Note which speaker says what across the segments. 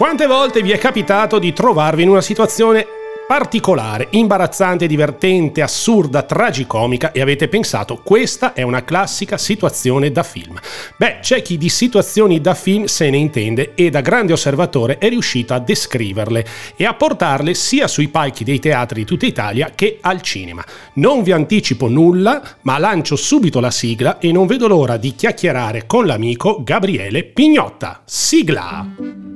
Speaker 1: Quante volte vi è capitato di trovarvi in una situazione particolare, imbarazzante, divertente, assurda, tragicomica e avete pensato questa è una classica situazione da film. Beh, c'è chi di situazioni da film se ne intende e da grande osservatore è riuscito a descriverle e a portarle sia sui palchi dei teatri di tutta Italia che al cinema. Non vi anticipo nulla, ma lancio subito la sigla e non vedo l'ora di chiacchierare con l'amico Gabriele Pignotta. Sigla!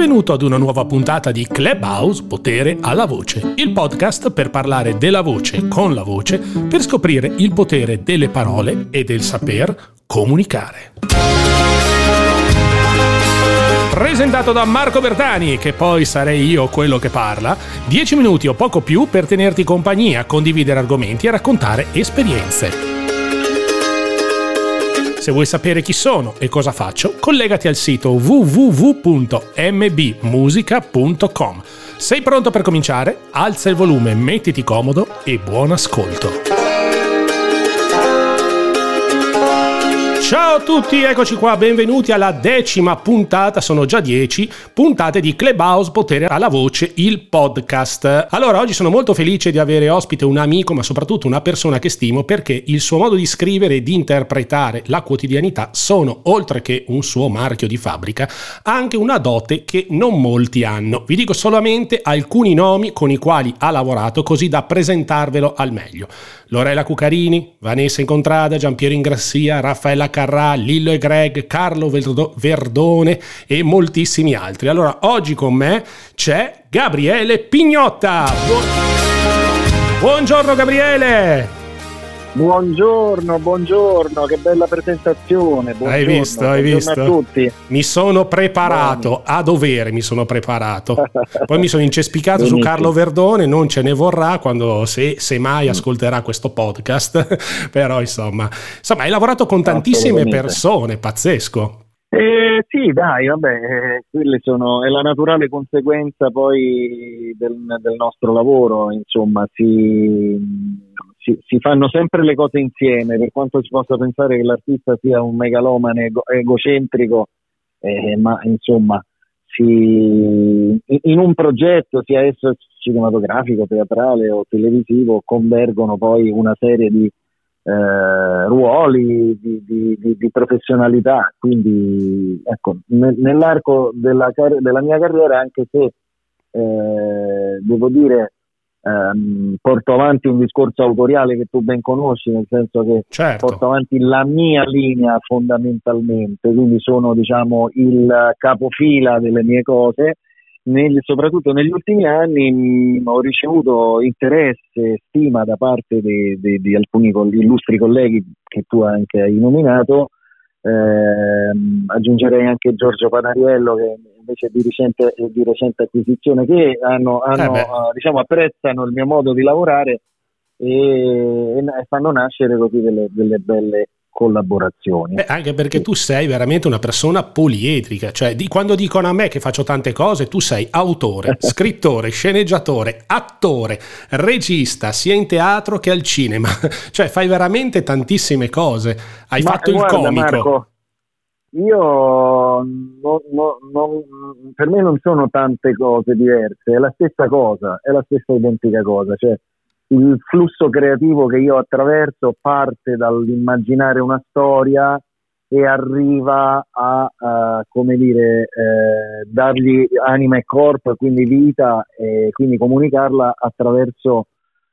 Speaker 1: Benvenuto ad una nuova puntata di Clubhouse Potere alla Voce, il podcast per parlare della voce con la voce, per scoprire il potere delle parole e del saper comunicare. Presentato da Marco Bertani, che poi sarei io quello che parla, 10 minuti o poco più per tenerti compagnia, condividere argomenti e raccontare esperienze. Se vuoi sapere chi sono e cosa faccio, collegati al sito www.mbmusica.com. Sei pronto per cominciare? Alza il volume, mettiti comodo e buon ascolto. Ciao a tutti, eccoci qua, benvenuti alla decima puntata, sono già dieci puntate di Clubhouse Potere alla Voce, il podcast. Allora, oggi sono molto felice di avere ospite un amico, ma soprattutto una persona che stimo perché il suo modo di scrivere e di interpretare la quotidianità sono, oltre che un suo marchio di fabbrica, anche una dote che non molti hanno. Vi dico solamente alcuni nomi con i quali ha lavorato così da presentarvelo al meglio. Lorella Cucarini, Vanessa Incontrada, Giampiero Ingrassia, Raffaella Carrà, Lillo e Greg, Carlo Verdone e moltissimi altri. Allora, oggi con me c'è Gabriele Pignotta. Buongiorno Gabriele!
Speaker 2: Buongiorno, buongiorno, che bella presentazione. Buongiorno,
Speaker 1: hai visto, hai visto?
Speaker 2: a tutti.
Speaker 1: Mi sono preparato, a dovere mi sono preparato. Poi mi sono incespicato su Carlo Verdone, non ce ne vorrà quando, se, se mai mm. ascolterà questo podcast. Però insomma, insomma, hai lavorato con tantissime persone, pazzesco.
Speaker 2: Eh, sì, dai, vabbè, eh, quelle sono, è la naturale conseguenza poi del, del nostro lavoro, insomma, si si, si, fanno sempre le cose insieme, per quanto si possa pensare che l'artista sia un megalomane ego, egocentrico, eh, ma insomma, si, in un progetto, sia esso cinematografico, teatrale o televisivo, convergono poi una serie di eh, ruoli, di, di, di, di, professionalità. Quindi, ecco, nell'arco della, della, mia carriera, anche se eh, devo dire ehm, porto avanti un discorso autoriale che tu ben conosci, nel senso che certo. porto avanti la mia linea fondamentalmente, quindi sono diciamo il capofila delle mie cose. Nel, soprattutto negli ultimi anni mh, ho ricevuto interesse e stima da parte di alcuni co- illustri colleghi che tu anche hai nominato eh, aggiungerei anche Giorgio Panariello che invece di recente, di recente acquisizione che hanno, hanno eh diciamo, apprezzano il mio modo di lavorare e, e fanno nascere così delle, delle belle collaborazioni.
Speaker 1: Beh, anche perché tu sei veramente una persona poliedrica, cioè di, quando dicono a me che faccio tante cose, tu sei autore, scrittore, sceneggiatore, attore, regista, sia in teatro che al cinema, cioè fai veramente tantissime cose. Hai Ma, fatto guarda, il comico. Marco,
Speaker 2: io no, no, no, per me non sono tante cose diverse, è la stessa cosa, è la stessa identica cosa, cioè il flusso creativo che io attraverso parte dall'immaginare una storia e arriva a, uh, come dire, eh, dargli anima e corpo quindi vita e quindi comunicarla attraverso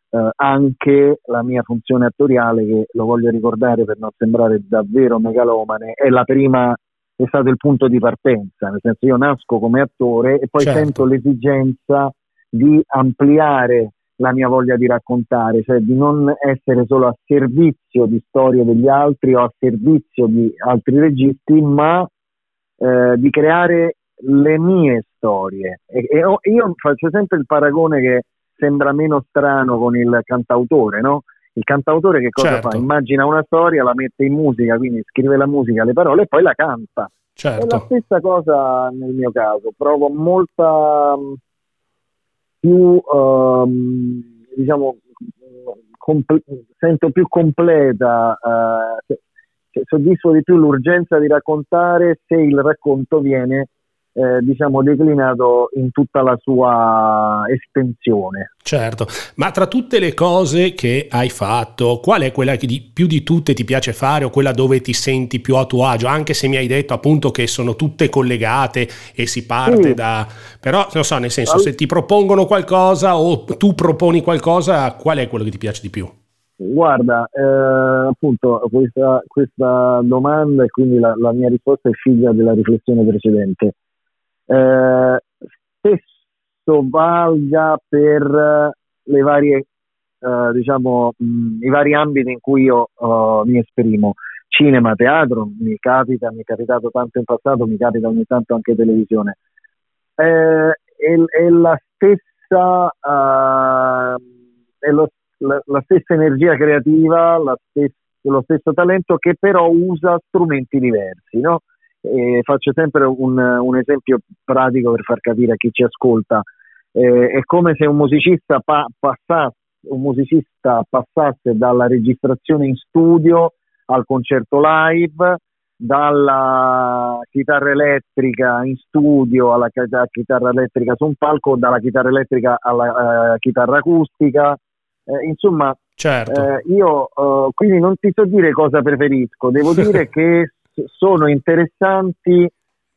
Speaker 2: uh, anche la mia funzione attoriale che lo voglio ricordare per non sembrare davvero megalomane, è la prima è stato il punto di partenza, nel senso io nasco come attore e poi certo. sento l'esigenza di ampliare la mia voglia di raccontare, cioè di non essere solo a servizio di storie degli altri o a servizio di altri registi, ma eh, di creare le mie storie. E, e io faccio sempre il paragone che sembra meno strano con il cantautore, no? Il cantautore che cosa certo. fa? Immagina una storia, la mette in musica, quindi scrive la musica, le parole e poi la canta. Certo. È la stessa cosa nel mio caso, provo molta più, um, diciamo, comp- sento più completa, eh, soddisfo di più l'urgenza di raccontare se il racconto viene eh, diciamo declinato in tutta la sua estensione.
Speaker 1: Certo, ma tra tutte le cose che hai fatto, qual è quella che di, più di tutte ti piace fare o quella dove ti senti più a tuo agio? Anche se mi hai detto appunto che sono tutte collegate e si parte sì. da... però non so, nel senso, se ti propongono qualcosa o tu proponi qualcosa, qual è quello che ti piace di più?
Speaker 2: Guarda, eh, appunto questa, questa, domanda e quindi la, la, mia risposta è figlia della riflessione precedente. Eh, spesso valga per le varie, eh, diciamo, mh, i vari ambiti in cui io uh, mi esprimo. Cinema, teatro, mi capita, mi è capitato tanto in passato, mi capita ogni tanto anche televisione. Eh, è, è, la stessa, uh, è lo la, la stessa energia creativa, la stessa, lo stesso talento che però usa strumenti diversi. No? Faccio sempre un, un, esempio pratico per far capire a chi ci ascolta. Eh, è come se un musicista, pa- passasse, un musicista passasse dalla registrazione in studio al concerto live, dalla chitarra elettrica in studio alla chitarra elettrica su un palco, dalla chitarra elettrica alla uh, chitarra acustica, eh, insomma, certo. eh, io uh, quindi non ti so dire cosa preferisco, devo dire che sono interessanti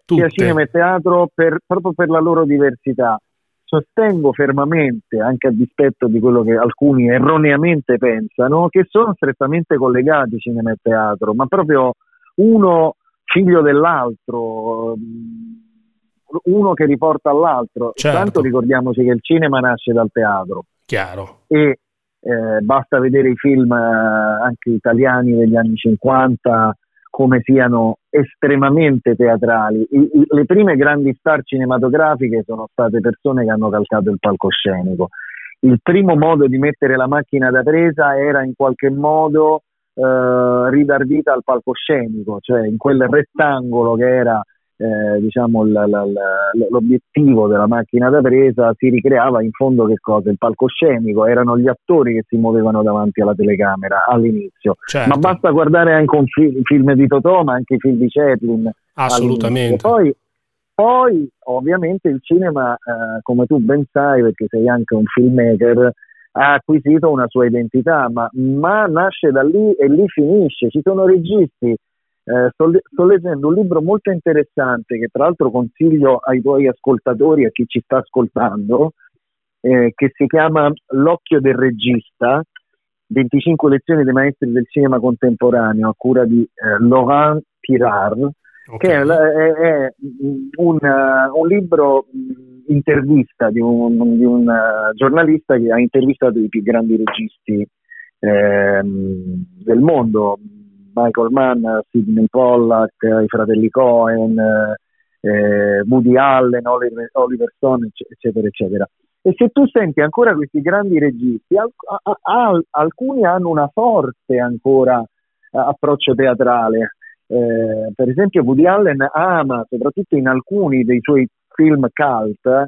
Speaker 2: Tutte. sia cinema e teatro per, proprio per la loro diversità. Sostengo fermamente, anche a dispetto di quello che alcuni erroneamente pensano, che sono strettamente collegati cinema e teatro, ma proprio uno figlio dell'altro, mm, uno che riporta all'altro. Certo. Tanto ricordiamoci che il cinema nasce dal teatro.
Speaker 1: Chiaro.
Speaker 2: E eh, basta vedere i film eh, anche italiani degli anni 50 come siano estremamente teatrali. I, i, le prime grandi star cinematografiche sono state persone che hanno calcato il palcoscenico. Il primo modo di mettere la macchina da presa era in qualche modo eh, ridar vita al palcoscenico, cioè in quel rettangolo che era eh, diciamo, l- l- l'obiettivo della macchina da presa si ricreava in fondo che cosa? Il palcoscenico, erano gli attori che si muovevano davanti alla telecamera all'inizio. Certo. Ma basta guardare anche un fi- film di Totò, ma anche i film di Chaplin.
Speaker 1: Assolutamente.
Speaker 2: Poi, poi, ovviamente, il cinema, eh, come tu ben sai, perché sei anche un filmmaker, ha acquisito una sua identità, ma, ma nasce da lì e lì finisce. Ci sono registi eh, sto, leggendo un libro molto interessante che tra l'altro consiglio ai tuoi ascoltatori, a chi ci sta ascoltando, eh, che si chiama L'occhio del regista, 25 lezioni dei maestri del cinema contemporaneo a cura di eh, Laurent Pirard, okay. che è, è, è un, uh, un, libro intervista di un, di un uh, giornalista che ha intervistato i più grandi registi ehm, del mondo Michael Mann, Sidney Pollack, i fratelli Cohen, eh, Woody Allen, Oliver, Oliver Stone, eccetera, eccetera. E se tu senti ancora questi grandi registi, al, a, a, alcuni hanno una forte ancora approccio teatrale. Eh, per esempio Woody Allen ama, soprattutto in alcuni dei suoi film cult,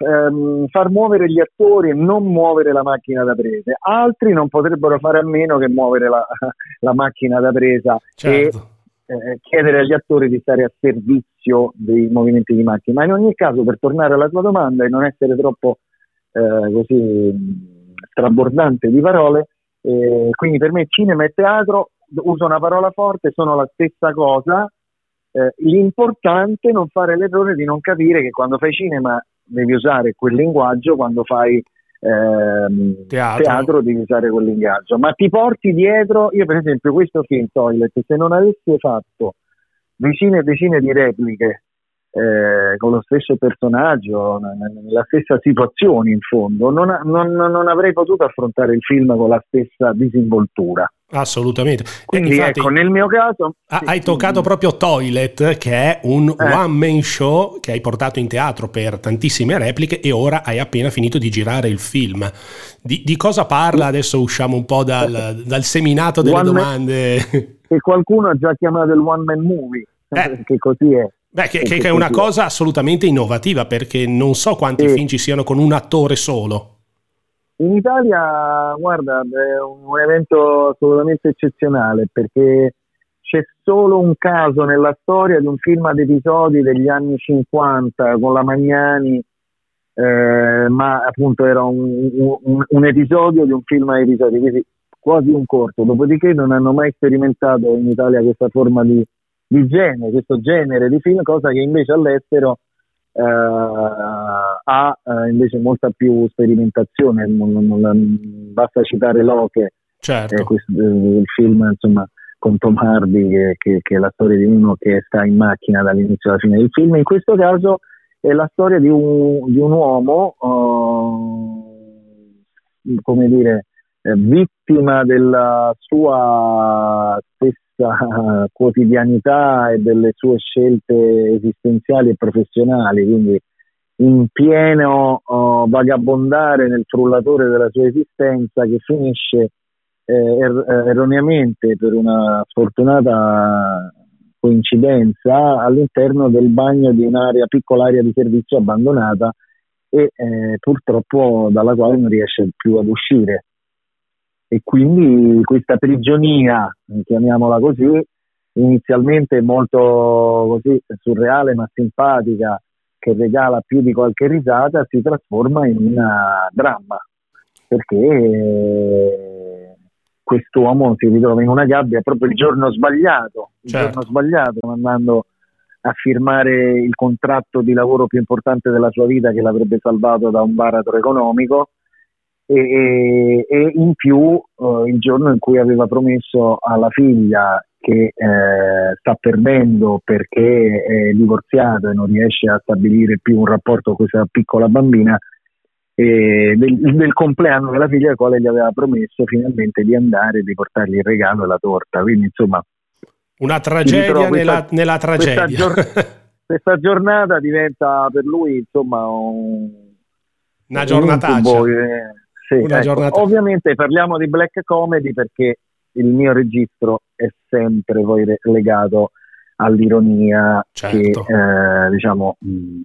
Speaker 2: ehm, far muovere gli attori e non muovere la macchina da presa. Altri non potrebbero fare a meno che muovere la, la macchina da presa certo. e eh, chiedere agli attori di stare a servizio dei movimenti di macchina. Ma in ogni caso, per tornare alla tua domanda e non essere troppo eh, così strabordante di parole, eh, quindi per me cinema e teatro, uso una parola forte, sono la stessa cosa. Eh, l'importante è non fare l'errore di non capire che quando fai cinema devi usare quel linguaggio, quando fai ehm, teatro. teatro. devi usare quel linguaggio. Ma ti porti dietro, io per esempio questo film Toilet, se non avessi fatto decine e decine di repliche eh, con lo stesso personaggio, nella stessa situazione in fondo, non, non, non, avrei potuto affrontare il film con la stessa disinvoltura.
Speaker 1: Assolutamente.
Speaker 2: Quindi Infatti, ecco, nel mio caso...
Speaker 1: Hai toccato proprio Toilet, che è un eh. one-man show che hai portato in teatro per tantissime repliche e ora hai appena finito di girare il film. Di, di cosa parla? Adesso usciamo un po' dal, dal seminato delle one domande.
Speaker 2: Man, che qualcuno ha già chiamato il one-man movie, eh. che così è.
Speaker 1: Beh, che, che, è una cosa assolutamente innovativa perché non so quanti sì. film ci siano con un attore solo.
Speaker 2: In Italia, guarda, è un evento assolutamente eccezionale perché c'è solo un caso nella storia di un film ad episodi degli anni 50 con la Magnani, eh, ma appunto era un, un, un, episodio di un film ad episodi, quindi quasi un corto. Dopodiché non hanno mai sperimentato in Italia questa forma di, di genere, questo genere di film, cosa che invece all'estero eh, ha eh, invece molta più sperimentazione, non, non, non, basta citare Loche,
Speaker 1: certo.
Speaker 2: eh, questo, eh, il film insomma, con Tom Hardy che, che, che, è la storia di uno che sta in macchina dall'inizio alla fine del film, in questo caso è la storia di un, di un uomo, uh, come dire, eh, vittima della sua stessa quotidianità e delle sue scelte esistenziali e professionali, quindi in pieno uh, vagabondare nel frullatore della sua esistenza che finisce eh, er- erroneamente per una sfortunata coincidenza all'interno del bagno di un'area, piccola area di servizio abbandonata e eh, purtroppo dalla quale non riesce più ad uscire. E quindi questa prigionia, chiamiamola così, inizialmente molto così surreale ma simpatica, che regala più di qualche risata, si trasforma in un dramma, perché quest'uomo si ritrova in una gabbia proprio il giorno sbagliato, il certo. giorno sbagliato, andando a firmare il contratto di lavoro più importante della sua vita che l'avrebbe salvato da un baratro economico e, e, e in più eh, il giorno in cui aveva promesso alla figlia che eh, sta perdendo perché è divorziato e non riesce a stabilire più un rapporto con questa piccola bambina eh, del, del, compleanno della figlia, al quale gli aveva promesso finalmente di andare e di portargli il regalo e la torta. Quindi, insomma,
Speaker 1: una tragedia questa, nella, nella, tragedia. Questa, gior-
Speaker 2: questa, giornata diventa per lui, insomma, un,
Speaker 1: una giornata.
Speaker 2: Eh, sì, ecco. Ovviamente parliamo di black comedy perché il mio registro è sempre poi legato all'ironia certo. che eh, diciamo mh,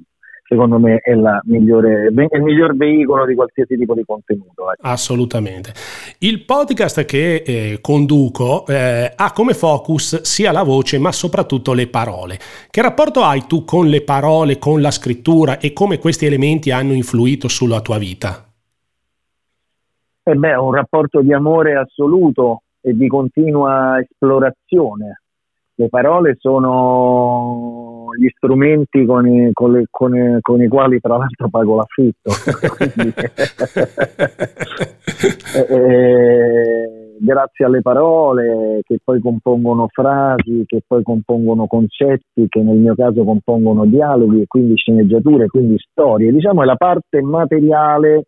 Speaker 2: secondo me è, migliore, è, il miglior veicolo di qualsiasi tipo di contenuto.
Speaker 1: Eh. Assolutamente. Il podcast che eh, conduco eh, ha come focus sia la voce ma soprattutto le parole. Che rapporto hai tu con le parole, con la scrittura e come questi elementi hanno influito sulla tua vita?
Speaker 2: Eh beh, un rapporto di amore assoluto e di continua esplorazione. Le parole sono gli strumenti con i, con, le, con, i, con i, quali tra l'altro pago l'affitto. e, e, grazie alle parole che poi compongono frasi, che poi compongono concetti, che nel mio caso compongono dialoghi e quindi sceneggiature, quindi storie. Diciamo è la parte materiale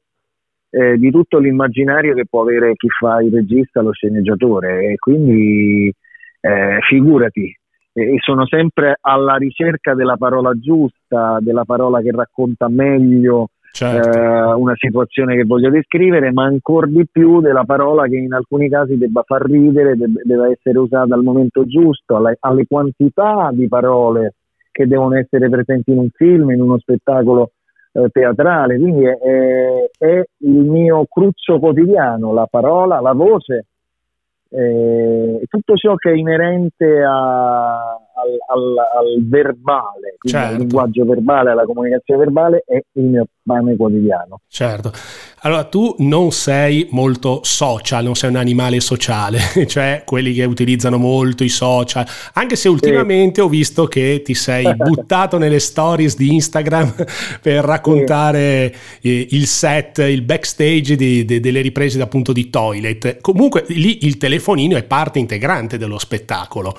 Speaker 2: eh, di tutto l'immaginario che può avere chi fa il regista, lo sceneggiatore. E quindi eh, figurati, e sono sempre alla ricerca della parola giusta, della parola che racconta meglio certo. eh, una situazione che voglio descrivere, ma ancora di più della parola che in alcuni casi debba far ridere, debba, deve essere usata al momento giusto, alle, alle, quantità di parole che devono essere presenti in un film, in uno spettacolo eh, teatrale. Quindi è, è, il mio cruccio quotidiano, la parola, la voce eh, tutto ciò che è inerente a, al, al, al, verbale, certo. al linguaggio verbale, alla comunicazione verbale è il mio pane quotidiano.
Speaker 1: Certo. Allora, tu non sei molto social, non sei un animale sociale, cioè quelli che utilizzano molto i social, anche se ultimamente sì. ho visto che ti sei buttato nelle stories di Instagram per raccontare sì. il set, il backstage di, di, delle riprese appunto di Toilet. Comunque lì il telefonino è parte integrante dello spettacolo.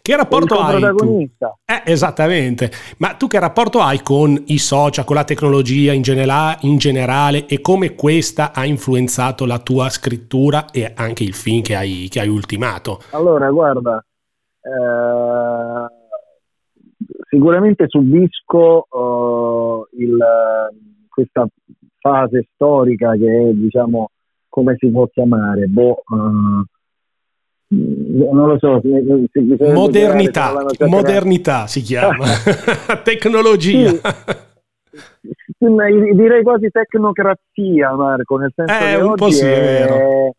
Speaker 1: Che rapporto hai?
Speaker 2: Protagonista.
Speaker 1: Eh, esattamente. Ma tu che rapporto hai con i social, con la tecnologia in, genera- in, generale e come questa ha influenzato la tua scrittura e anche il film che hai, che hai ultimato?
Speaker 2: Allora, guarda, eh, sicuramente subisco uh, il, questa fase storica che è, diciamo, come si può chiamare? Boh, uh, non lo so.
Speaker 1: Modernità, modernità si chiama, tecnologia.
Speaker 2: Sì, direi quasi tecnocrazia, Marco, nel senso
Speaker 1: eh,
Speaker 2: che
Speaker 1: un po' sì, è,
Speaker 2: è,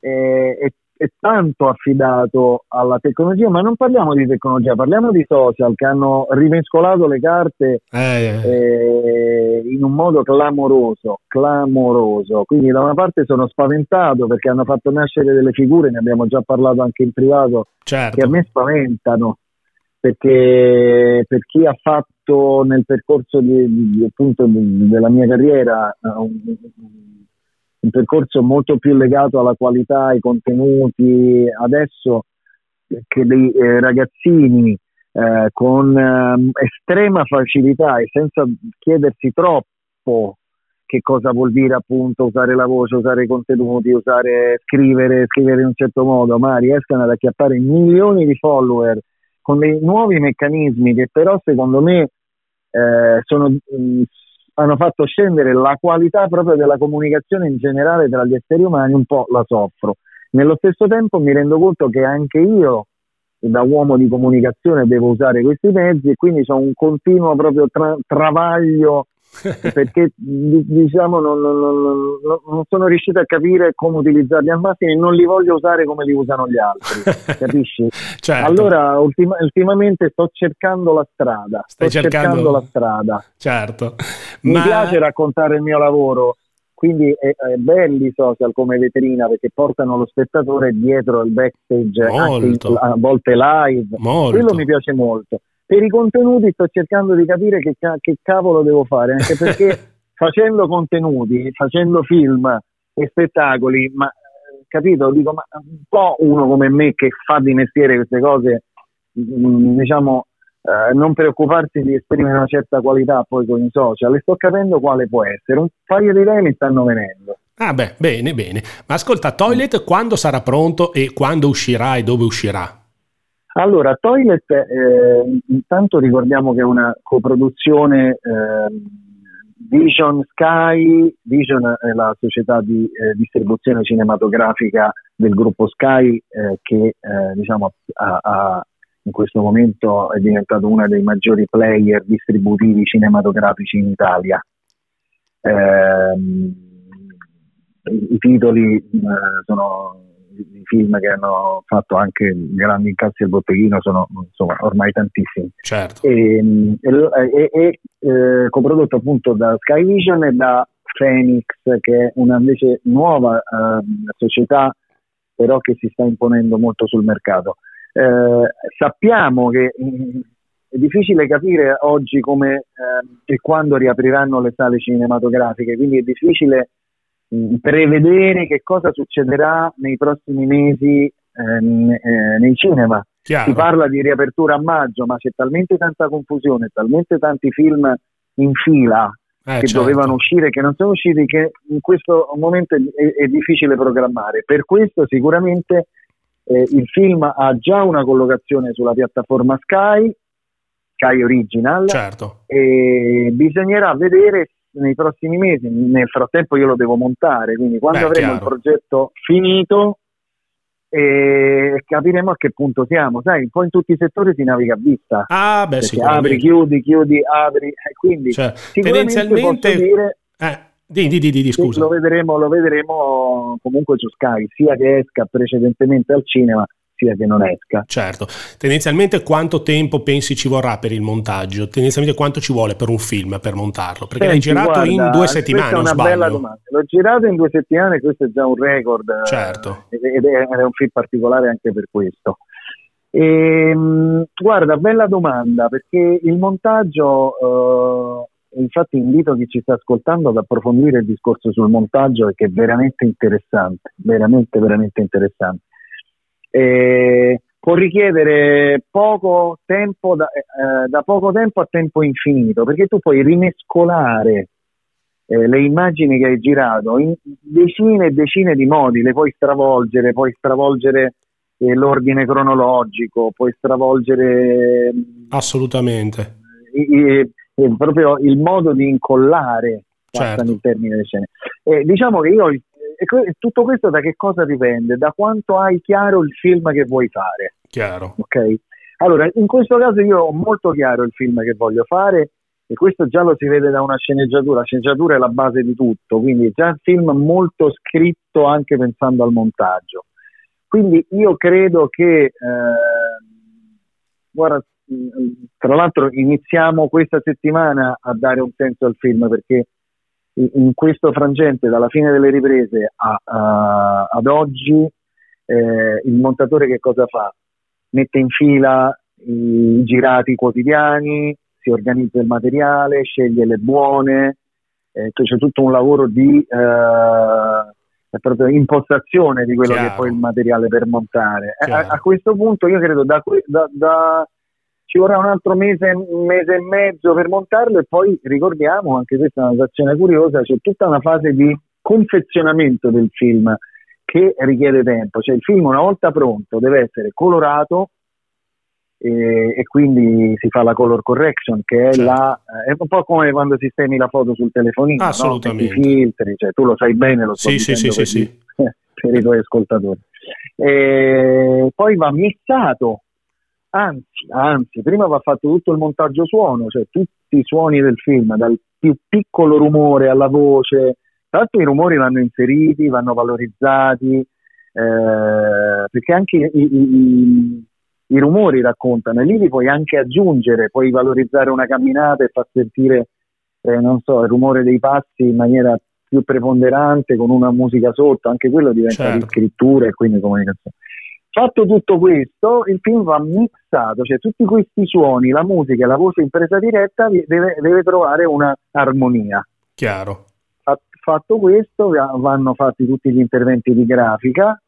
Speaker 2: è, è è tanto affidato alla tecnologia, ma non parliamo di tecnologia, parliamo di social che hanno rimescolato le carte eh, eh, in un modo clamoroso, clamoroso. Quindi da una parte sono spaventato perché hanno fatto nascere delle figure, ne abbiamo già parlato anche in privato,
Speaker 1: certo.
Speaker 2: che a me spaventano, perché per chi ha fatto nel percorso di, di, appunto, della mia carriera un, un percorso molto più legato alla qualità, ai contenuti. Adesso che dei eh, ragazzini eh, con eh, estrema facilità e senza chiedersi troppo che cosa vuol dire appunto usare la voce, usare i contenuti, usare scrivere, scrivere in un certo modo, ma riescano ad acchiappare milioni di follower con dei nuovi meccanismi che però secondo me eh, sono, mh, hanno fatto scendere la qualità proprio della comunicazione in generale tra gli esseri umani, un po' la soffro. Nello stesso tempo mi rendo conto che anche io, da uomo di comunicazione, devo usare questi mezzi e quindi c'è un continuo proprio tra- travaglio perché diciamo non, non, non, non, sono riuscito a capire come utilizzarli al massimo e non li voglio usare come li usano gli altri capisci?
Speaker 1: Certo.
Speaker 2: allora ultima, ultimamente sto cercando la strada
Speaker 1: Stai
Speaker 2: sto
Speaker 1: cercando...
Speaker 2: cercando la strada
Speaker 1: certo
Speaker 2: mi
Speaker 1: Ma...
Speaker 2: piace raccontare il mio lavoro quindi è, è belli i social come vetrina perché portano lo spettatore dietro al backstage
Speaker 1: molto.
Speaker 2: anche a volte live
Speaker 1: molto.
Speaker 2: quello mi piace molto per i contenuti sto cercando di capire che, che cavolo devo fare, anche perché facendo contenuti, facendo film e spettacoli, ma capito, dico, ma un po' uno come me che fa di mestiere queste cose, mm, diciamo, eh, non preoccuparsi di esprimere una certa qualità poi con i social, e sto capendo quale può essere. Un paio di idee mi stanno venendo.
Speaker 1: Ah beh, bene, bene. Ma ascolta, Toilet quando sarà pronto e quando uscirà e dove uscirà?
Speaker 2: Allora, Toilet, eh, intanto ricordiamo che è una coproduzione eh, Vision Sky, Vision è la società di eh, distribuzione cinematografica del gruppo Sky eh, che eh, diciamo, ha, ha, in questo momento è diventato uno dei maggiori player distributivi cinematografici in Italia. Ehm, i, titoli eh, sono di film che hanno fatto anche grandi incassi al botteghino sono insomma ormai tantissimi.
Speaker 1: Certo.
Speaker 2: E, e, e eh, coprodotto appunto da Sky Vision e da Phoenix, che è una invece nuova eh, società, però che si sta imponendo molto sul mercato. Eh, sappiamo che mh, è difficile capire oggi come eh, e quando riapriranno le sale cinematografiche, quindi è difficile prevedere che cosa succederà nei prossimi mesi eh, eh, nei cinema.
Speaker 1: Chiaro.
Speaker 2: Si parla di riapertura a maggio, ma c'è talmente tanta confusione, talmente tanti film in fila
Speaker 1: eh,
Speaker 2: che
Speaker 1: certo.
Speaker 2: dovevano uscire, che non sono usciti, che in questo momento è, è difficile programmare. Per questo sicuramente eh, il film ha già una collocazione sulla piattaforma Sky, Sky Original,
Speaker 1: certo.
Speaker 2: e bisognerà vedere nei prossimi mesi, nel frattempo io lo devo montare, quindi quando
Speaker 1: Beh,
Speaker 2: avremo
Speaker 1: chiaro.
Speaker 2: il progetto finito e capiremo a che punto siamo, sai, un po' in tutti i settori si naviga a vista.
Speaker 1: Ah, beh,
Speaker 2: apri, chiudi, chiudi, apri, quindi
Speaker 1: Cioè, tendenzialmente...
Speaker 2: dire
Speaker 1: Eh, di, di, di, scusa.
Speaker 2: lo vedremo, lo vedremo comunque su Sky, sia che esca precedentemente al cinema, sia che non esca.
Speaker 1: Certo, tendenzialmente quanto tempo pensi ci vorrà per il montaggio? Tendenzialmente quanto ci vuole per un film per montarlo? Perché l'hai
Speaker 2: Senti,
Speaker 1: girato
Speaker 2: guarda,
Speaker 1: in due settimane,
Speaker 2: Questa è una bella
Speaker 1: sbaglio.
Speaker 2: domanda. L'ho girato in due settimane, questo è già un record. eh,
Speaker 1: Certo.
Speaker 2: Ed è, è un film particolare anche per questo. Ehm, guarda, bella domanda, perché il montaggio, eh, infatti invito chi ci sta ascoltando ad approfondire il discorso sul montaggio perché è veramente interessante, veramente, veramente interessante. Eh, può richiedere poco tempo da, eh, da poco tempo a tempo infinito perché tu puoi rimescolare eh, le immagini che hai girato in decine e decine di modi, le puoi stravolgere, puoi stravolgere eh, l'ordine cronologico, puoi stravolgere mh,
Speaker 1: Assolutamente.
Speaker 2: eh, proprio il modo di incollare passano
Speaker 1: Certo.
Speaker 2: il termine delle scene. Eh, diciamo che io e tutto questo da che cosa dipende? Da quanto hai chiaro il film che vuoi fare.
Speaker 1: Chiaro.
Speaker 2: Ok? Allora, in questo caso io ho molto chiaro il film che voglio fare e questo già lo si vede da una sceneggiatura, la sceneggiatura è la base di tutto, quindi è già un film molto scritto anche pensando al montaggio. Quindi io credo che, eh, guarda, tra l'altro iniziamo questa settimana a dare un senso al film perché in questo frangente, dalla fine delle riprese a, a, ad oggi, eh, il montatore che cosa fa? Mette in fila i girati quotidiani, si organizza il materiale, sceglie le buone, eh, c'è tutto un lavoro di eh, impostazione di quello Chiaro. che è poi il materiale per montare. A, a, questo punto io credo da, da, da ci vorrà un altro mese, mese e mezzo per montarlo e poi ricordiamo, anche questa è una situazione curiosa, c'è tutta una fase di confezionamento del film che richiede tempo, cioè il film una volta pronto deve essere colorato e, e quindi si fa la color correction che è, certo. la, è un po' come quando sistemi la foto sul telefonino,
Speaker 1: Assolutamente.
Speaker 2: No? i filtri, cioè, tu lo sai bene, lo so
Speaker 1: sì, sì, sì,
Speaker 2: per,
Speaker 1: sì,
Speaker 2: per i tuoi ascoltatori. E poi va missato Anzi, anzi, prima va fatto tutto il montaggio suono, cioè tutti i suoni del film, dal più piccolo rumore alla voce. L'altro i rumori vanno inseriti, vanno valorizzati, eh, perché anche i, i, i, rumori raccontano e lì li puoi anche aggiungere, puoi valorizzare una camminata e far sentire, eh, non so, il rumore dei passi in maniera più preponderante con una musica sotto, anche quello diventa certo. scrittura e quindi comunicazione. Fatto tutto questo, il film va mixato, cioè tutti questi suoni, la musica e la voce in presa diretta deve, deve trovare una armonia.
Speaker 1: Chiaro.
Speaker 2: Fatto questo, vanno fatti tutti gli interventi di grafica,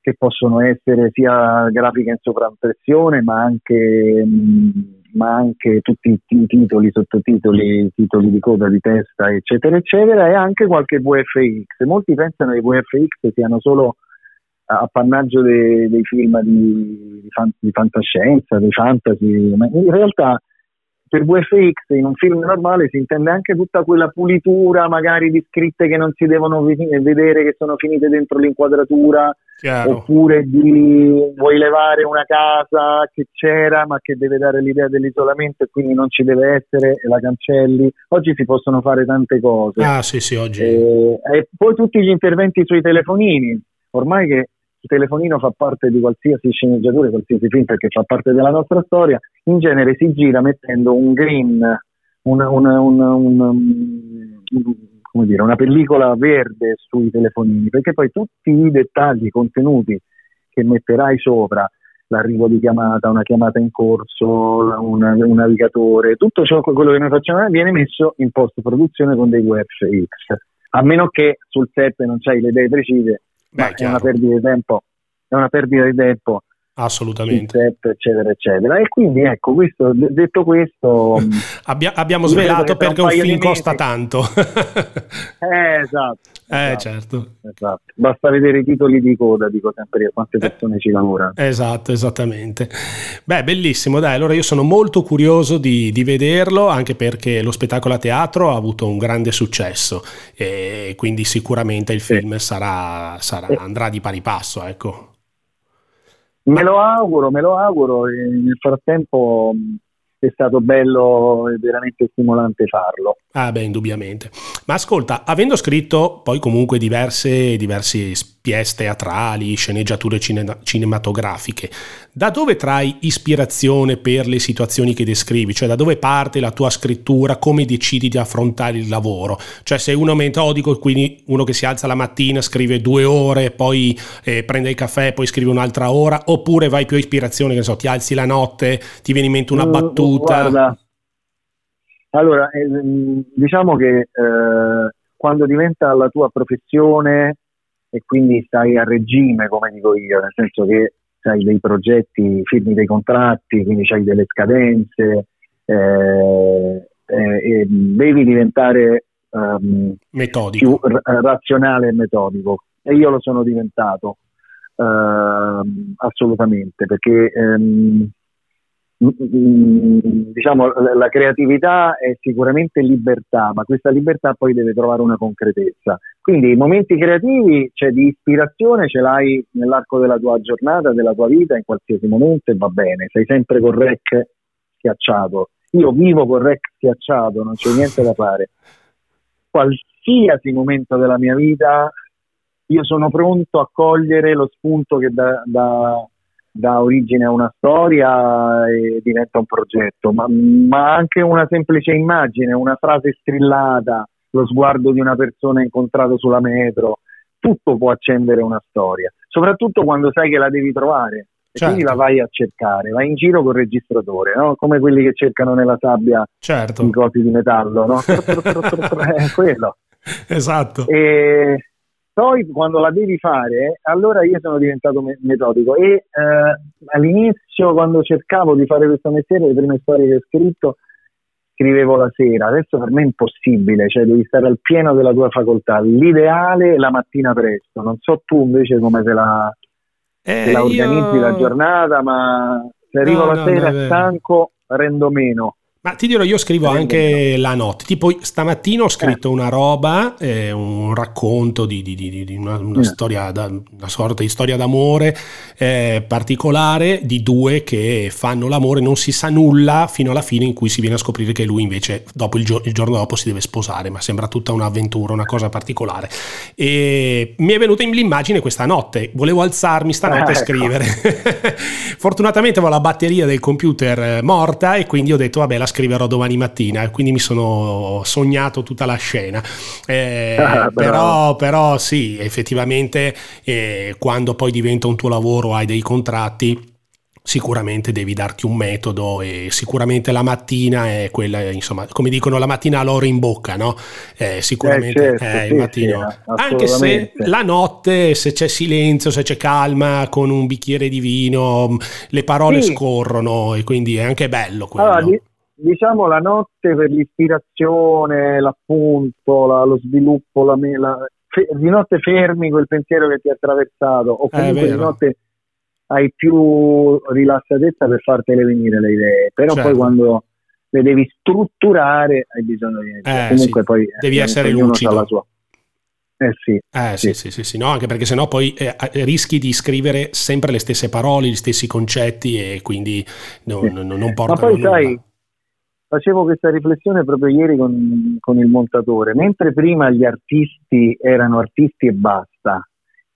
Speaker 2: che possono essere sia grafica in sovraimpressione, ma anche, ma anche tutti i titoli, sottotitoli, titoli di coda, di testa, eccetera, eccetera, e anche qualche VFX. Molti pensano che i VFX siano solo appannaggio dei, dei film di, di, fan, di, fantascienza, dei fantasy, ma in realtà per VFX in un film normale si intende anche tutta quella pulitura magari di scritte che non si devono vedere che sono finite dentro l'inquadratura Chiaro. oppure di vuoi levare una casa che c'era ma che deve dare l'idea dell'isolamento e quindi non ci deve essere e la cancelli. Oggi si possono fare tante cose.
Speaker 1: Ah sì sì oggi
Speaker 2: e, e poi tutti gli interventi sui telefonini. Ormai che il telefonino fa parte di qualsiasi sceneggiatura, qualsiasi film perché fa parte della nostra storia, in genere si gira mettendo un green, una, una, una, una, dire, una pellicola verde sui telefonini, perché poi tutti i dettagli contenuti che metterai sopra, l'arrivo di chiamata, una chiamata in corso, una, un navigatore, tutto ciò, quello che noi facciamo viene messo in post produzione con dei VFX. A meno che sul set non c'hai le idee precise, Beh, è una perdita di tempo, è una perdita di tempo
Speaker 1: assolutamente.
Speaker 2: Set, eccetera eccetera. E quindi ecco questo, detto questo
Speaker 1: Abbia, abbiamo svelato perché un, un film costa tanto.
Speaker 2: Eh, esatto,
Speaker 1: eh,
Speaker 2: esatto,
Speaker 1: certo.
Speaker 2: esatto. basta vedere i titoli di coda dico sempre io quante persone eh, ci lavorano.
Speaker 1: Esatto esattamente. Beh bellissimo dai allora io sono molto curioso di, di vederlo anche perché lo spettacolo a teatro ha avuto un grande successo e quindi sicuramente il film sarà, sarà, andrà di pari passo ecco
Speaker 2: Me lo auguro, me lo auguro e nel frattempo è stato bello e veramente stimolante farlo.
Speaker 1: Ah beh, indubbiamente. Ma ascolta, avendo scritto poi comunque diverse, diverse pièce teatrali, sceneggiature cine- cinematografiche, da dove trai ispirazione per le situazioni che descrivi? Cioè da dove parte la tua scrittura? Come decidi di affrontare il lavoro? Cioè sei uno metodico, quindi uno che si alza la mattina, scrive due ore, poi eh, prende il caffè, poi scrive un'altra ora, oppure vai più a ispirazione, che so, ti alzi la notte, ti viene in mente una battuta?
Speaker 2: Guarda allora, eh, diciamo che eh, quando diventa la tua professione e quindi stai a regime, come dico io, nel senso che hai dei progetti, firmi dei contratti, quindi hai delle scadenze, eh, eh, devi diventare um, più r- razionale e metodico. E io lo sono diventato uh, assolutamente perché um, diciamo, la creatività è sicuramente libertà, ma questa libertà poi deve trovare una concretezza. Quindi i momenti creativi, cioè di ispirazione, ce l'hai nell'arco della tua giornata, della tua vita, in qualsiasi momento e va bene, sei sempre con rec schiacciato. io vivo con Rex schiacciato, non c'è niente da fare. Qualsiasi momento della mia vita io sono pronto a cogliere lo spunto che da, da, dà origine a una storia e diventa un progetto, ma, ma, anche una semplice immagine, una frase strillata, lo sguardo di una persona incontrato sulla metro, tutto può accendere una storia, soprattutto quando sai che la devi trovare. Certo. quindi la vai a cercare, vai in giro col registratore, no? come quelli che cercano nella sabbia
Speaker 1: certo.
Speaker 2: i cosi di metallo, no? è quello.
Speaker 1: Esatto.
Speaker 2: E, poi quando la devi fare, allora io sono diventato me- metodico e eh, all'inizio quando cercavo di fare questo mestiere, le prime storie che ho scritto, scrivevo la sera, adesso per me è impossibile, cioè devi stare al pieno della tua facoltà, l'ideale è la mattina presto, non so tu invece come te la, eh, te la organizzi io... la giornata, ma se arrivo no, la no, sera stanco rendo meno.
Speaker 1: Ma ti dirò, io scrivo anche la notte. Tipo stamattina ho scritto eh. una roba, eh, un racconto di, di, di, di una, una, eh. storia, da, una sorta di storia d'amore eh, particolare di due che fanno l'amore, non si sa nulla fino alla fine in cui si viene a scoprire che lui invece dopo il, gio- il giorno dopo si deve sposare, ma sembra tutta un'avventura, una cosa particolare. E mi è venuta in l'immagine questa notte, volevo alzarmi stanotte ah, ecco. scrivere. Fortunatamente avevo la batteria del computer eh, morta e quindi ho detto vabbè la scriverò domani mattina, quindi mi sono sognato tutta la scena. Eh, ah, però, però, sì, effettivamente eh, quando poi diventa un tuo lavoro, hai dei contratti, sicuramente devi darti un metodo e sicuramente la mattina è quella, insomma, come dicono la mattina l'oro in bocca, no? Eh, sicuramente eh, certo, eh, sì, il mattino. Sì, anche se la notte, se c'è silenzio, se c'è calma, con un bicchiere di vino, le parole sì. scorrono e quindi è anche bello quello.
Speaker 2: Allora, diciamo la notte per l'ispirazione, l'appunto, la, lo sviluppo, la, la, fe, di notte fermi quel pensiero che ti è attraversato o comunque di notte hai più rilassatezza per fartele venire le idee, però certo. poi quando le devi strutturare hai bisogno di
Speaker 1: eh, comunque sì. poi devi essere lucido. Sua.
Speaker 2: Eh sì,
Speaker 1: eh sì, sì, sì, sì, no, anche perché sennò poi eh, rischi di scrivere sempre le stesse parole, gli stessi concetti e quindi non, sì. non, non portano
Speaker 2: Ma poi sai, facevo questa riflessione proprio ieri con, con, il montatore, mentre prima gli artisti erano artisti e basta,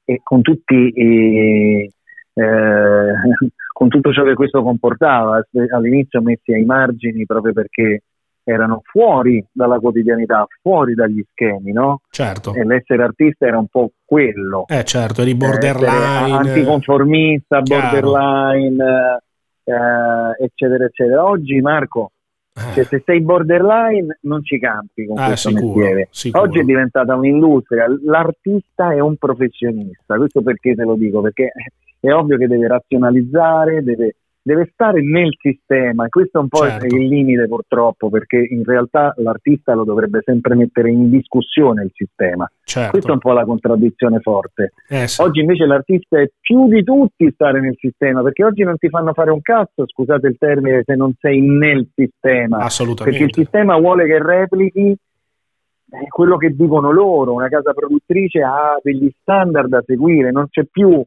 Speaker 2: e con tutti eh, eh, con tutto ciò che questo comportava, all'inizio messi ai margini proprio perché erano fuori dalla quotidianità, fuori dagli schemi, no?
Speaker 1: Certo.
Speaker 2: E l'essere artista era un po' quello.
Speaker 1: Eh certo, eri borderline.
Speaker 2: Anticonformista, borderline, eh, eccetera, eccetera. Oggi Marco, cioè, se sei borderline non ci campi con ah, questo sicuro, mestiere. Sicuro. Oggi è diventata un'industria, l'artista è un professionista, questo perché te lo dico? Perché è ovvio che deve razionalizzare, deve deve stare nel sistema e questo è un po' certo. il limite purtroppo perché in realtà l'artista lo dovrebbe sempre mettere in discussione il sistema.
Speaker 1: Certo.
Speaker 2: Questa è un po' la contraddizione forte.
Speaker 1: Eh, sì.
Speaker 2: Oggi invece l'artista è più di tutti stare nel sistema perché oggi non ti fanno fare un cazzo, scusate il termine, se non sei nel sistema.
Speaker 1: Assolutamente.
Speaker 2: Perché il sistema vuole che replichi eh, quello che dicono loro, una casa produttrice ha degli standard da seguire, non c'è più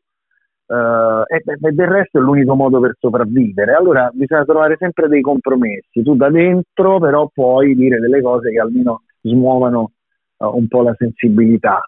Speaker 2: Uh, e, e, del resto è l'unico modo per sopravvivere. Allora bisogna trovare sempre dei compromessi. Tu da dentro, però, puoi dire delle cose che almeno smuovano uh, un po' la sensibilità.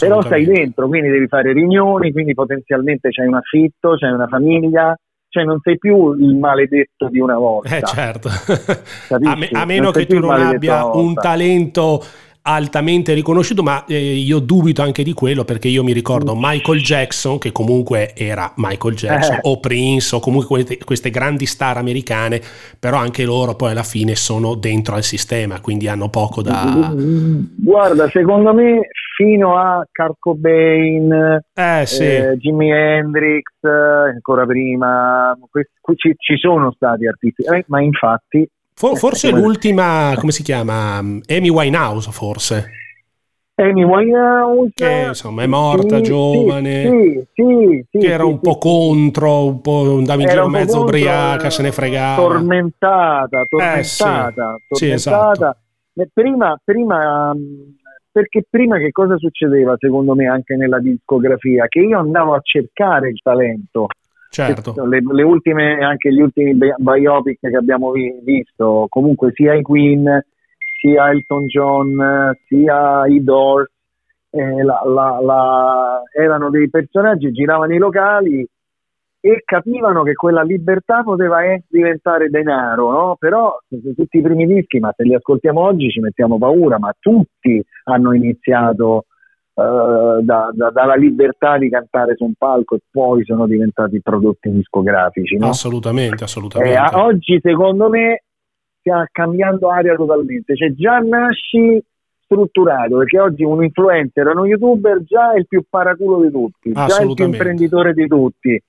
Speaker 2: Però stai dentro, quindi devi fare riunioni, quindi potenzialmente c'hai un affitto, c'hai una famiglia, cioè non sei più il maledetto di una volta.
Speaker 1: Eh certo, a, me, a, meno che tu non abbia un talento altamente riconosciuto, ma eh, io dubito anche di quello perché io mi ricordo mm. Michael Jackson, che comunque era Michael Jackson, eh. o Prince, o comunque queste, queste, grandi star americane, però anche loro poi alla fine sono dentro al sistema, quindi hanno poco da...
Speaker 2: Guarda, secondo me fino a Kurt Cobain,
Speaker 1: eh, sì. eh,
Speaker 2: Jimi Hendrix, eh, ancora prima, questi, ci, ci, sono stati artisti, eh, ma infatti
Speaker 1: For, eh, forse l'ultima, come si chiama? Amy Winehouse, forse.
Speaker 2: Amy Winehouse
Speaker 1: che insomma è morta
Speaker 2: sì,
Speaker 1: giovane
Speaker 2: sì, sì, sì
Speaker 1: che era un po' contro un po' andavi in giro mezzo ubriaca se ne fregava
Speaker 2: tormentata tormentata, eh, tormentata. Esatto. prima, prima perché prima che cosa succedeva secondo me anche nella discografia che io andavo a cercare il talento
Speaker 1: Certo.
Speaker 2: Le, le, ultime, anche gli ultimi biopic che abbiamo vi, visto, comunque sia i Queen, sia Elton John, sia i Doors, eh, la, la, la, erano dei personaggi, giravano i locali e capivano che quella libertà poteva diventare denaro, no? però tutti i primi dischi, ma se li ascoltiamo oggi ci mettiamo paura, ma tutti hanno iniziato uh, da, da, dalla libertà di cantare su un palco e poi sono diventati prodotti discografici. No?
Speaker 1: Assolutamente, assolutamente.
Speaker 2: Eh, oggi secondo me stia cambiando aria totalmente, cioè già nasci strutturato perché oggi un influencer, uno youtuber già è il più paraculo di tutti, già il più imprenditore di tutti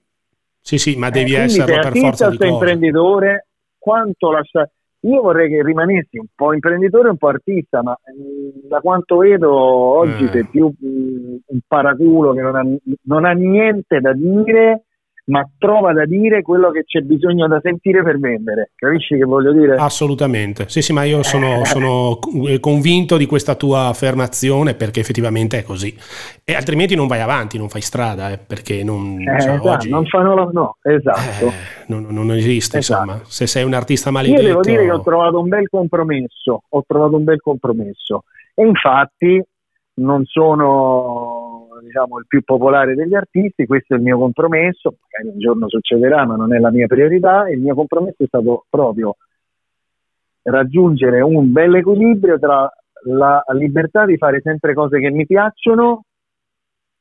Speaker 1: sì, sì, ma devi eh, essere per forza di
Speaker 2: cose. imprenditore, quanto lascia... Io vorrei che rimanessi un po' imprenditore e un po' artista, ma mh, mm, da quanto vedo oggi eh. sei più mh, un paraculo che non ha, non ha niente da dire ma trova da dire quello che c'è bisogno da sentire per vendere. Capisci che voglio dire?
Speaker 1: Assolutamente. Sì, sì, ma io sono, eh. sono, convinto di questa tua affermazione perché effettivamente è così. E altrimenti non vai avanti, non fai strada, eh, perché non,
Speaker 2: eh, cioè, esatto, oggi... non fanno la... No, esatto.
Speaker 1: Eh, non, non, esiste, esatto. insomma. Se sei un artista maledetto...
Speaker 2: Io devo dire che ho trovato un bel compromesso, ho trovato un bel compromesso. E infatti non sono diciamo, il più popolare degli artisti, questo è il mio compromesso, magari un giorno succederà ma non è la mia priorità, il mio compromesso è stato proprio raggiungere un bel equilibrio tra la libertà di fare sempre cose che mi piacciono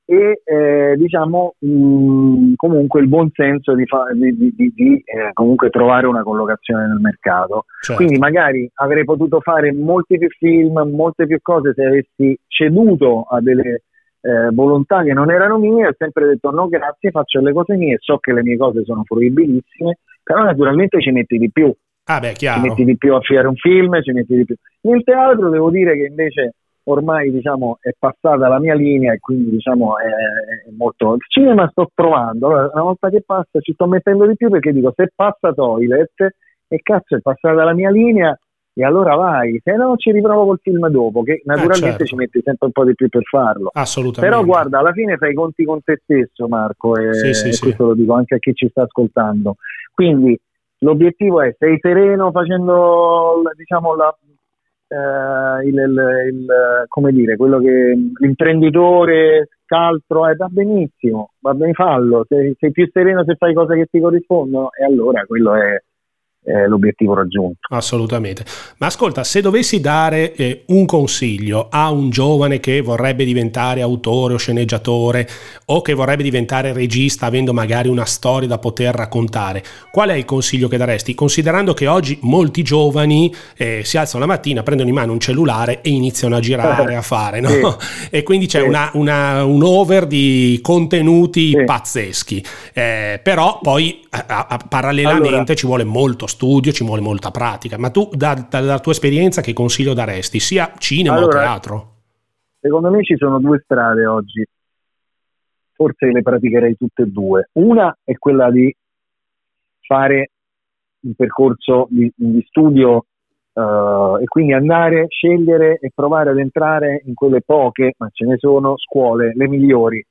Speaker 2: e eh, diciamo mh, comunque il buon senso di, fa- di, di, di eh, comunque trovare una collocazione nel mercato. Certo. Quindi magari avrei potuto fare molti più film, molte più cose se avessi ceduto a delle eh, volontà che non erano mie, ho sempre detto no grazie, faccio le cose mie, so che le mie cose sono fruibilissime, però naturalmente ci metti di più.
Speaker 1: Ah beh,
Speaker 2: ci metti di più a fare un film, ci metti di più. Nel teatro devo dire che invece ormai diciamo, è passata la mia linea e quindi diciamo, è, è molto... Il cinema sto provando, allora, una volta che passa ci sto mettendo di più perché dico se passa Toilet e cazzo è passata la mia linea e allora vai, se no ci riprovo col film dopo, che naturalmente eh certo. ci metti sempre un po' di più per farlo.
Speaker 1: Assolutamente.
Speaker 2: Però guarda, alla fine fai i conti con te stesso, Marco, e, sì, sì, e sì. questo lo dico anche a chi ci sta ascoltando. Quindi l'obiettivo è sei sereno facendo diciamo la, eh, il, il, il, come dire, quello che l'imprenditore scaltro eh, va benissimo, va bene fallo, sei, sei più sereno se fai cose che ti corrispondono e allora quello è eh, l'obiettivo raggiunto.
Speaker 1: Assolutamente. Ma ascolta, se dovessi dare eh, un consiglio a un giovane che vorrebbe diventare autore o sceneggiatore o che vorrebbe diventare regista avendo magari una storia da poter raccontare, qual è il consiglio che daresti? Considerando che oggi molti giovani eh, si alzano la mattina, prendono in mano un cellulare e iniziano a girare, a fare, no? Sì. E quindi c'è sì. una, una, un over di contenuti sì. pazzeschi. Eh, però poi a, a, parallelamente allora, ci vuole molto studio, ci vuole molta pratica, ma tu da, da, dalla tua esperienza che consiglio daresti, sia cinema allora, o teatro?
Speaker 2: Secondo me ci sono due strade oggi, forse le praticherei tutte e due. Una è quella di fare un percorso di, di studio uh, e quindi andare, scegliere e provare ad entrare in quelle poche, ma ce ne sono, scuole, le migliori,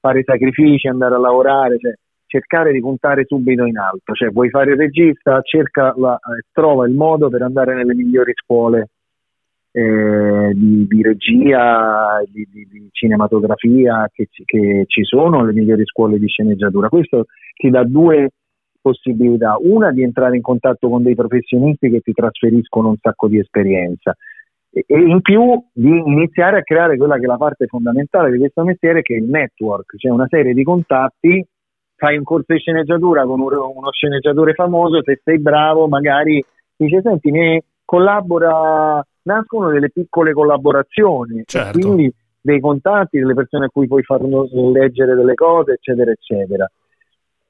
Speaker 2: fare sacrifici, andare a lavorare, cioè, cercare di puntare subito in alto, cioè vuoi fare il regista, cerca la, eh, trova il modo per andare nelle migliori scuole eh, di, di, regia, di, di, di cinematografia che, che, ci sono, le migliori scuole di sceneggiatura. Questo ti dà due possibilità, una di entrare in contatto con dei professionisti che ti trasferiscono un sacco di esperienza. E in più di iniziare a creare quella che è la parte fondamentale di questo mestiere che è il network, cioè una serie di contatti fai un corso di sceneggiatura con uno sceneggiatore famoso, se sei bravo magari dice senti mi collabora, nascono delle piccole collaborazioni, certo. quindi dei contatti, delle persone a cui puoi far leggere delle cose, eccetera, eccetera.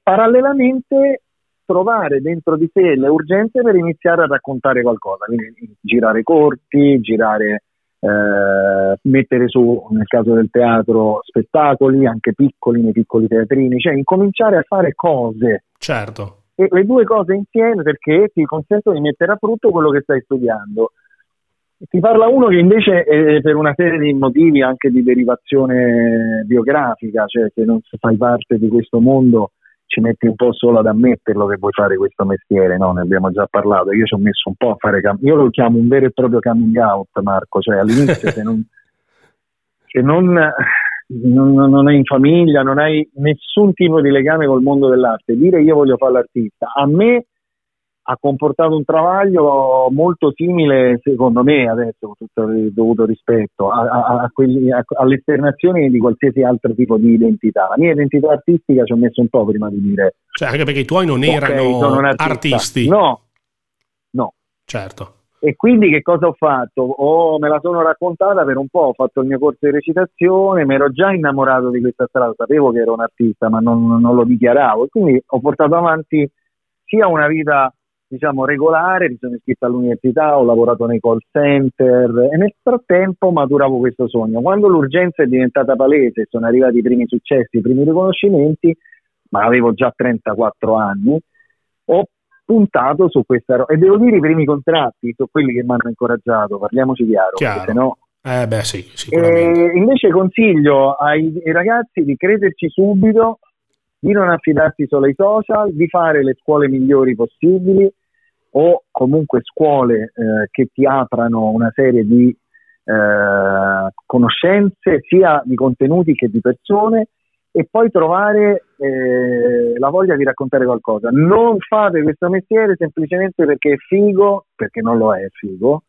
Speaker 2: Parallelamente trovare dentro di sé le urgenze per iniziare a raccontare qualcosa, quindi girare corti, girare eh, mettere su, nel caso del teatro, spettacoli, anche piccoli, nei piccoli teatrini, cioè incominciare a fare cose.
Speaker 1: Certo.
Speaker 2: E le due cose insieme perché ti consentono di mettere a frutto quello che stai studiando. Ti parla uno che invece è per una serie di motivi anche di derivazione biografica, cioè che non fai parte di questo mondo ci metti un po' solo ad ammetterlo che vuoi fare questo mestiere, no? Ne abbiamo già parlato. Io ci ho messo un po' a fare cam- io lo chiamo un vero e proprio coming out, Marco, cioè all'inizio se non, se non, non, non hai in famiglia, non hai nessun tipo di legame col mondo dell'arte, dire io voglio fare l'artista, a me ha comportato un travaglio molto simile, secondo me, adesso con tutto il dovuto rispetto, a, a, a quelli, all'esternazione di qualsiasi altro tipo di identità. La mia identità artistica ci ho messo un po' prima di dire.
Speaker 1: Cioè, anche perché i tuoi non erano okay, artisti.
Speaker 2: No, no.
Speaker 1: Certo.
Speaker 2: E quindi che cosa ho fatto? Oh, me la sono raccontata per un po', ho fatto il mio corso di recitazione, mi ero già innamorato di questa strada, sapevo che ero un artista, ma non, non lo dichiaravo. E quindi ho portato avanti sia una vita diciamo regolare, mi sono iscritto all'università, ho lavorato nei call center e nel frattempo maturavo questo sogno. Quando l'urgenza è diventata palese, sono arrivati i primi successi, i primi riconoscimenti, ma avevo già 34 anni, ho puntato su questa roba e devo dire i primi contratti sono quelli che mi hanno incoraggiato, parliamoci chiaro, chiaro. se no
Speaker 1: eh beh, sì, sicuramente.
Speaker 2: E invece consiglio ai, ai, ragazzi di crederci subito, di non affidarsi solo ai social, di fare le scuole migliori possibili, o comunque scuole eh, che ti aprano una serie di eh, conoscenze sia di contenuti che di persone e poi trovare eh, la voglia di raccontare qualcosa. Non fate questo mestiere semplicemente perché è figo, perché non lo è figo,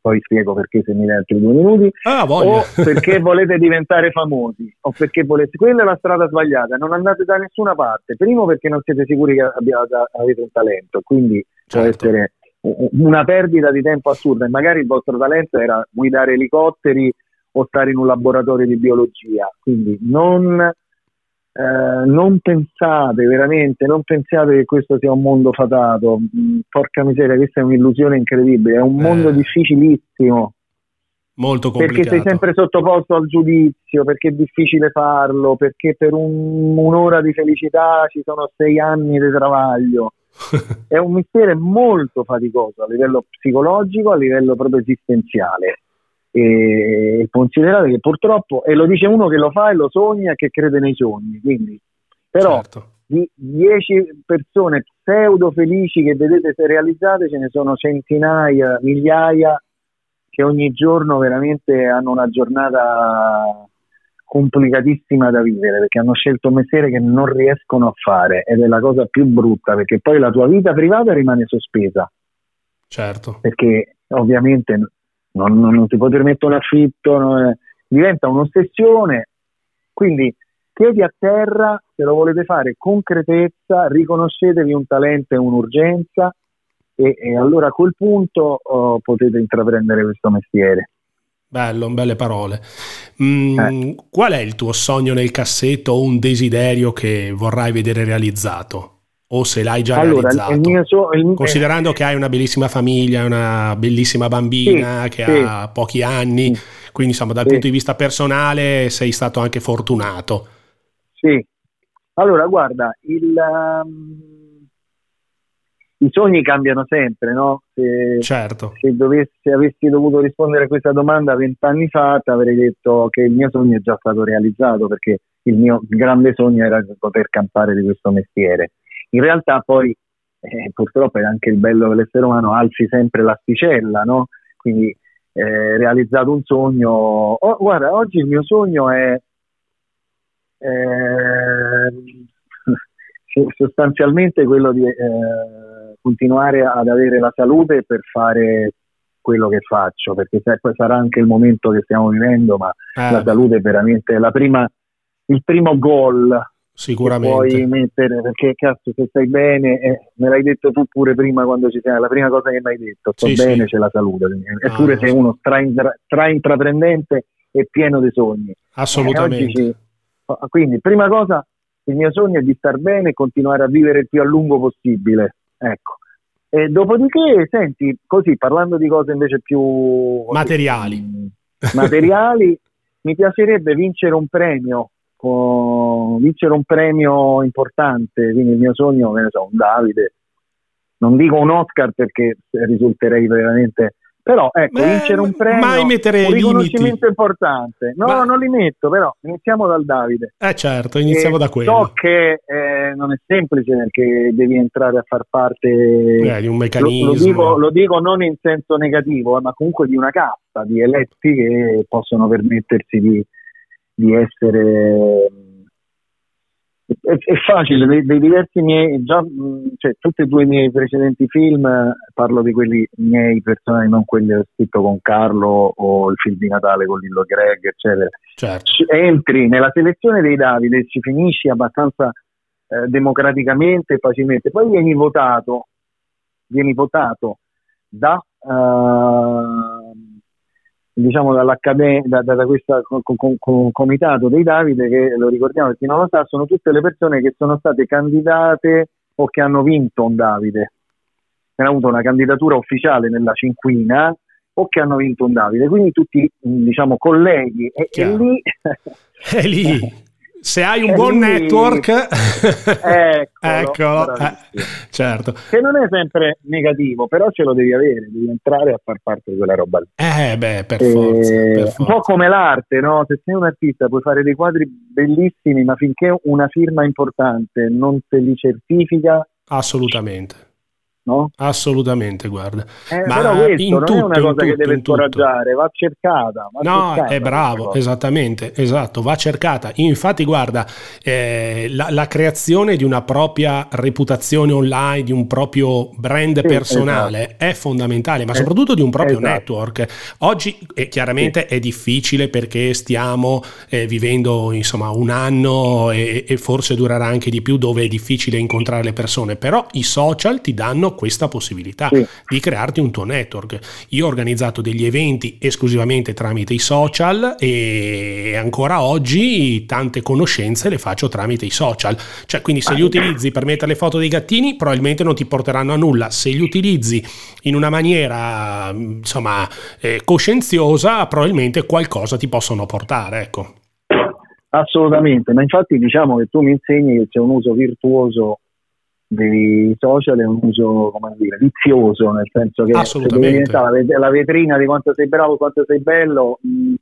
Speaker 2: poi spiego perché se mi dai altri due minuti,
Speaker 1: ah,
Speaker 2: o perché volete diventare famosi, o perché volete... Quella è la strada sbagliata, non andate da nessuna parte. Primo perché non siete sicuri che abbiate, avete un talento, quindi certo. può essere una perdita di tempo assurda e magari il vostro talento era guidare elicotteri o stare in un laboratorio di biologia. Quindi non, eh, non pensate veramente, non pensate che questo sia un mondo fatato. Mm, porca miseria, questa è un'illusione incredibile, è un mondo eh. difficilissimo.
Speaker 1: Molto complicato.
Speaker 2: Perché sei sempre sottoposto al giudizio, perché è difficile farlo, perché per un, un'ora di felicità ci sono sei anni di travaglio è un mestiere molto faticoso a livello psicologico, a livello proprio esistenziale. E considerate che purtroppo, e lo dice uno che lo fa e lo sogna e che crede nei sogni, quindi, però certo. di 10 persone pseudo felici che vedete se realizzate ce ne sono centinaia, migliaia che ogni giorno veramente hanno una giornata complicatissima da vivere perché hanno scelto un mestiere che non riescono a fare ed è la cosa più brutta perché poi la tua vita privata rimane sospesa.
Speaker 1: Certo.
Speaker 2: Perché ovviamente non, non, non ti puoi permettere un affitto, non, diventa un'ossessione. Quindi piedi a terra, se lo volete fare concretezza, riconoscetevi un talento e un'urgenza e, e allora a quel punto oh, potete intraprendere questo mestiere.
Speaker 1: Bello, belle parole. Mm, eh. Qual è il tuo sogno nel cassetto o un desiderio che vorrai vedere realizzato? O se l'hai già allora, realizzato? So- il... Considerando che hai una bellissima famiglia, una bellissima bambina sì, che sì. ha pochi anni, sì. quindi insomma dal punto di vista personale sei stato anche fortunato.
Speaker 2: Sì. Allora, guarda, il... Um i sogni cambiano sempre, no?
Speaker 1: Se, certo.
Speaker 2: se, dovessi, se avessi dovuto rispondere a questa domanda vent'anni fa, ti avrei detto che il mio sogno è già stato realizzato perché il mio grande sogno era poter campare di questo mestiere. In realtà poi, eh, purtroppo è anche il bello dell'essere umano, alzi sempre l'asticella, no? Quindi eh, realizzato un sogno. Oh, guarda, oggi il mio sogno è... Eh, sostanzialmente quello di eh, continuare ad avere la salute per fare quello che faccio, perché sarà anche il momento che stiamo vivendo, ma eh. la salute è veramente la prima, il primo goal
Speaker 1: Sicuramente.
Speaker 2: puoi mettere, perché cazzo se stai bene, eh, me l'hai detto tu pure prima quando ci sei, la prima cosa che mi hai detto, sto sì, bene, sì. c'è la salute, eppure ah, sei uno stra, stra intraprendente e pieno di sogni.
Speaker 1: Assolutamente.
Speaker 2: Eh, ci, quindi, prima cosa, il mio sogno è di star bene e continuare a vivere il più a lungo possibile. Ecco. E dopodiché, senti, così parlando di cose invece più
Speaker 1: materiali,
Speaker 2: materiali mi piacerebbe vincere un premio, con, vincere un premio importante, quindi il mio sogno, che ne so, un Davide, non dico un Oscar perché risulterei veramente Però ecco, Beh, vincere un premio, mai mettere un riconoscimento limiti. importante. No, Ma... non li metto, però iniziamo dal Davide.
Speaker 1: Eh certo, iniziamo
Speaker 2: e
Speaker 1: da quello.
Speaker 2: So che eh, non è semplice perché devi entrare a far parte
Speaker 1: eh, di un meccanismo.
Speaker 2: Lo, lo, dico, lo, dico, non in senso negativo, eh, ma comunque di una casta di eletti che possono permettersi di, di essere è, è facile, dei, dei, diversi miei, già, cioè, tutti e due i miei precedenti film, parlo di quelli miei personali, non quelli che ho scritto con Carlo o il film di Natale con Lillo Greg, eccetera.
Speaker 1: Certo.
Speaker 2: Entri nella selezione dei Davide e ci finisci abbastanza eh, democraticamente e facilmente, poi vieni votato, vieni votato da... Uh, diciamo dall'Accademia, da, da, questo comitato dei Davide che lo ricordiamo per chi non lo sa sono tutte le persone che sono state candidate o che hanno vinto un Davide. Che hanno avuto una candidatura ufficiale nella cinquina o che hanno vinto un Davide. Quindi tutti diciamo colleghi e, e lì
Speaker 1: è lì se hai un buon network,
Speaker 2: eccolo,
Speaker 1: eccolo eh, certo.
Speaker 2: Che non è sempre negativo, però ce lo devi avere, devi entrare a far parte di quella roba lì.
Speaker 1: Eh, beh, per, eh, forza, per
Speaker 2: forza. Un po' come l'arte, no? Se sei un artista puoi fare dei quadri bellissimi, ma finché una firma importante non te li certifica...
Speaker 1: Assolutamente
Speaker 2: no?
Speaker 1: Assolutamente, guarda.
Speaker 2: Eh, Ma però questo non tutto, è una cosa che deve scoraggiare, va cercata. Va
Speaker 1: no,
Speaker 2: cercata
Speaker 1: è bravo, esattamente, esatto, va cercata. Infatti, guarda, eh, la, la, creazione di una propria reputazione online, di un proprio brand sì, personale esatto. è fondamentale, ma eh, soprattutto di un proprio esatto. network. Oggi eh, chiaramente sì. è difficile perché stiamo eh, vivendo insomma un anno e, e forse durerà anche di più dove è difficile incontrare le persone, però i social ti danno questa possibilità sì. di crearti un tuo network. Io ho organizzato degli eventi esclusivamente tramite i social e ancora oggi tante conoscenze le faccio tramite i social. Cioè, quindi se li utilizzi per mettere le foto dei gattini, probabilmente non ti porteranno a nulla. Se li utilizzi in una maniera, insomma, eh, coscienziosa, probabilmente qualcosa ti possono portare, ecco.
Speaker 2: Assolutamente, ma infatti diciamo che tu mi insegni che c'è un uso virtuoso dei social è un uso come dire, vizioso, nel senso che se diventare la, vetrina di quanto sei bravo, quanto sei bello, mh,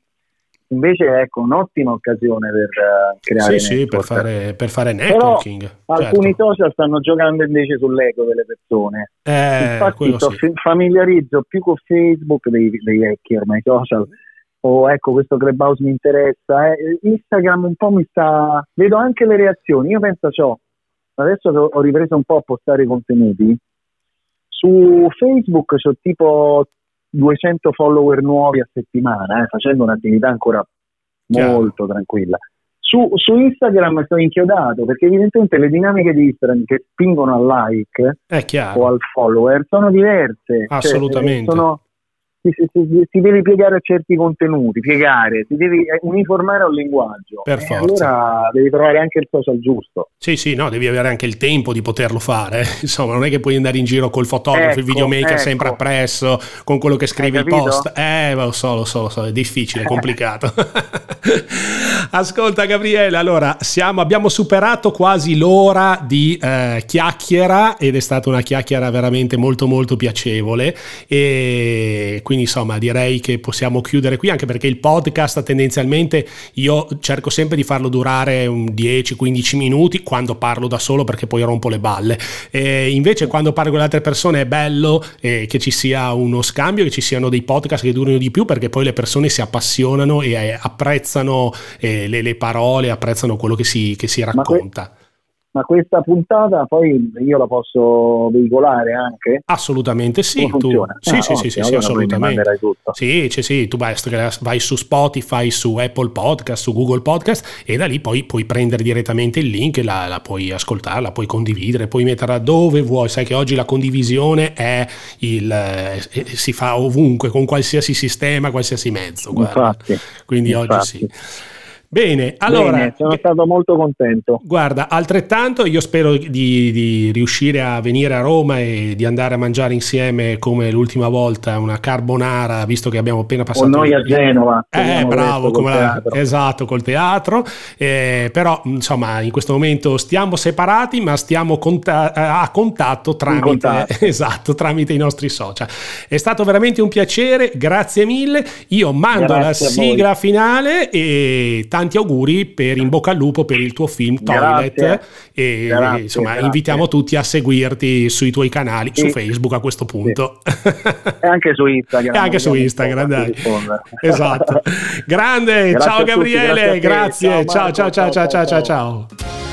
Speaker 2: invece è ecco, un'ottima occasione per uh, creare
Speaker 1: sì, sì, per fare, per fare networking.
Speaker 2: Però, certo. Alcuni social stanno giocando invece sull'ego delle persone.
Speaker 1: Eh,
Speaker 2: Infatti sì. familiarizzo più con Facebook dei, dei vecchi ormai social o ecco questo clubhouse mi interessa eh, Instagram un po' mi sta vedo anche le reazioni io penso ciò adesso ho ripreso un po' a postare i contenuti, su Facebook ho tipo 200 follower nuovi a settimana, eh, facendo un'attività ancora molto Chiaro. tranquilla. Su, su, Instagram sono inchiodato perché evidentemente le dinamiche di Instagram che spingono al like o al follower sono diverse.
Speaker 1: Cioè, Assolutamente.
Speaker 2: Cioè, sono, si, si, si, deve piegare a certi contenuti, piegare, si deve uniformare a un linguaggio.
Speaker 1: Per forza.
Speaker 2: Allora devi trovare anche il social giusto.
Speaker 1: Sì, sì, no, devi avere anche il tempo di poterlo fare. Insomma, non è che puoi andare in giro col fotografo, ecco, il videomaker ecco. sempre appresso, con quello che scrivi il post. Eh, lo so, lo so, lo so, è difficile, è complicato. Ascolta Gabriele, allora siamo, abbiamo superato quasi l'ora di eh, chiacchiera ed è stata una chiacchiera veramente molto molto piacevole e quindi insomma direi che possiamo chiudere qui anche perché il podcast tendenzialmente io cerco sempre di farlo durare 10-15 minuti quando parlo da solo perché poi rompo le balle e invece quando parlo con le altre persone è bello eh, che ci sia uno scambio che ci siano dei podcast che durino di più perché poi le persone si appassionano e eh, apprezzano eh, le, le, parole, apprezzano quello che si, che si racconta.
Speaker 2: Ma questa puntata poi io la posso veicolare anche?
Speaker 1: Assolutamente sì, tu, sì, ah, sì, sì, sì, sì, assolutamente. Sì, sì, sì, tu vai, vai, su Spotify, su Apple Podcast, su Google Podcast e da lì poi puoi prendere direttamente il link, la, la puoi ascoltare, la puoi condividere, puoi metterla dove vuoi. Sai che oggi la condivisione è il, eh, si fa ovunque, con qualsiasi sistema, qualsiasi mezzo. Guarda.
Speaker 2: Infatti,
Speaker 1: Quindi
Speaker 2: infatti.
Speaker 1: oggi sì. Bene, allora... Bene,
Speaker 2: sono stato molto contento.
Speaker 1: Guarda, altrettanto io spero di, di, riuscire a venire a Roma e di andare a mangiare insieme come l'ultima volta una carbonara, visto che abbiamo appena passato... O
Speaker 2: noi a Genova.
Speaker 1: Eh, bravo, come la... esatto, col teatro. Eh, però, insomma, in questo momento stiamo separati, ma stiamo conta- a contatto tramite, esatto, tramite i nostri social. È stato veramente un piacere, grazie mille. Io mando grazie la sigla finale e tanti auguri per in bocca al lupo per il tuo film Toilet grazie. e grazie, insomma grazie. invitiamo tutti a seguirti sui tuoi canali sì. su Facebook a questo punto
Speaker 2: sì. e anche su Instagram
Speaker 1: e anche su Instagram dai. esatto grande ciao Gabriele tutti, grazie ciao ciao ciao ciao ciao ciao ciao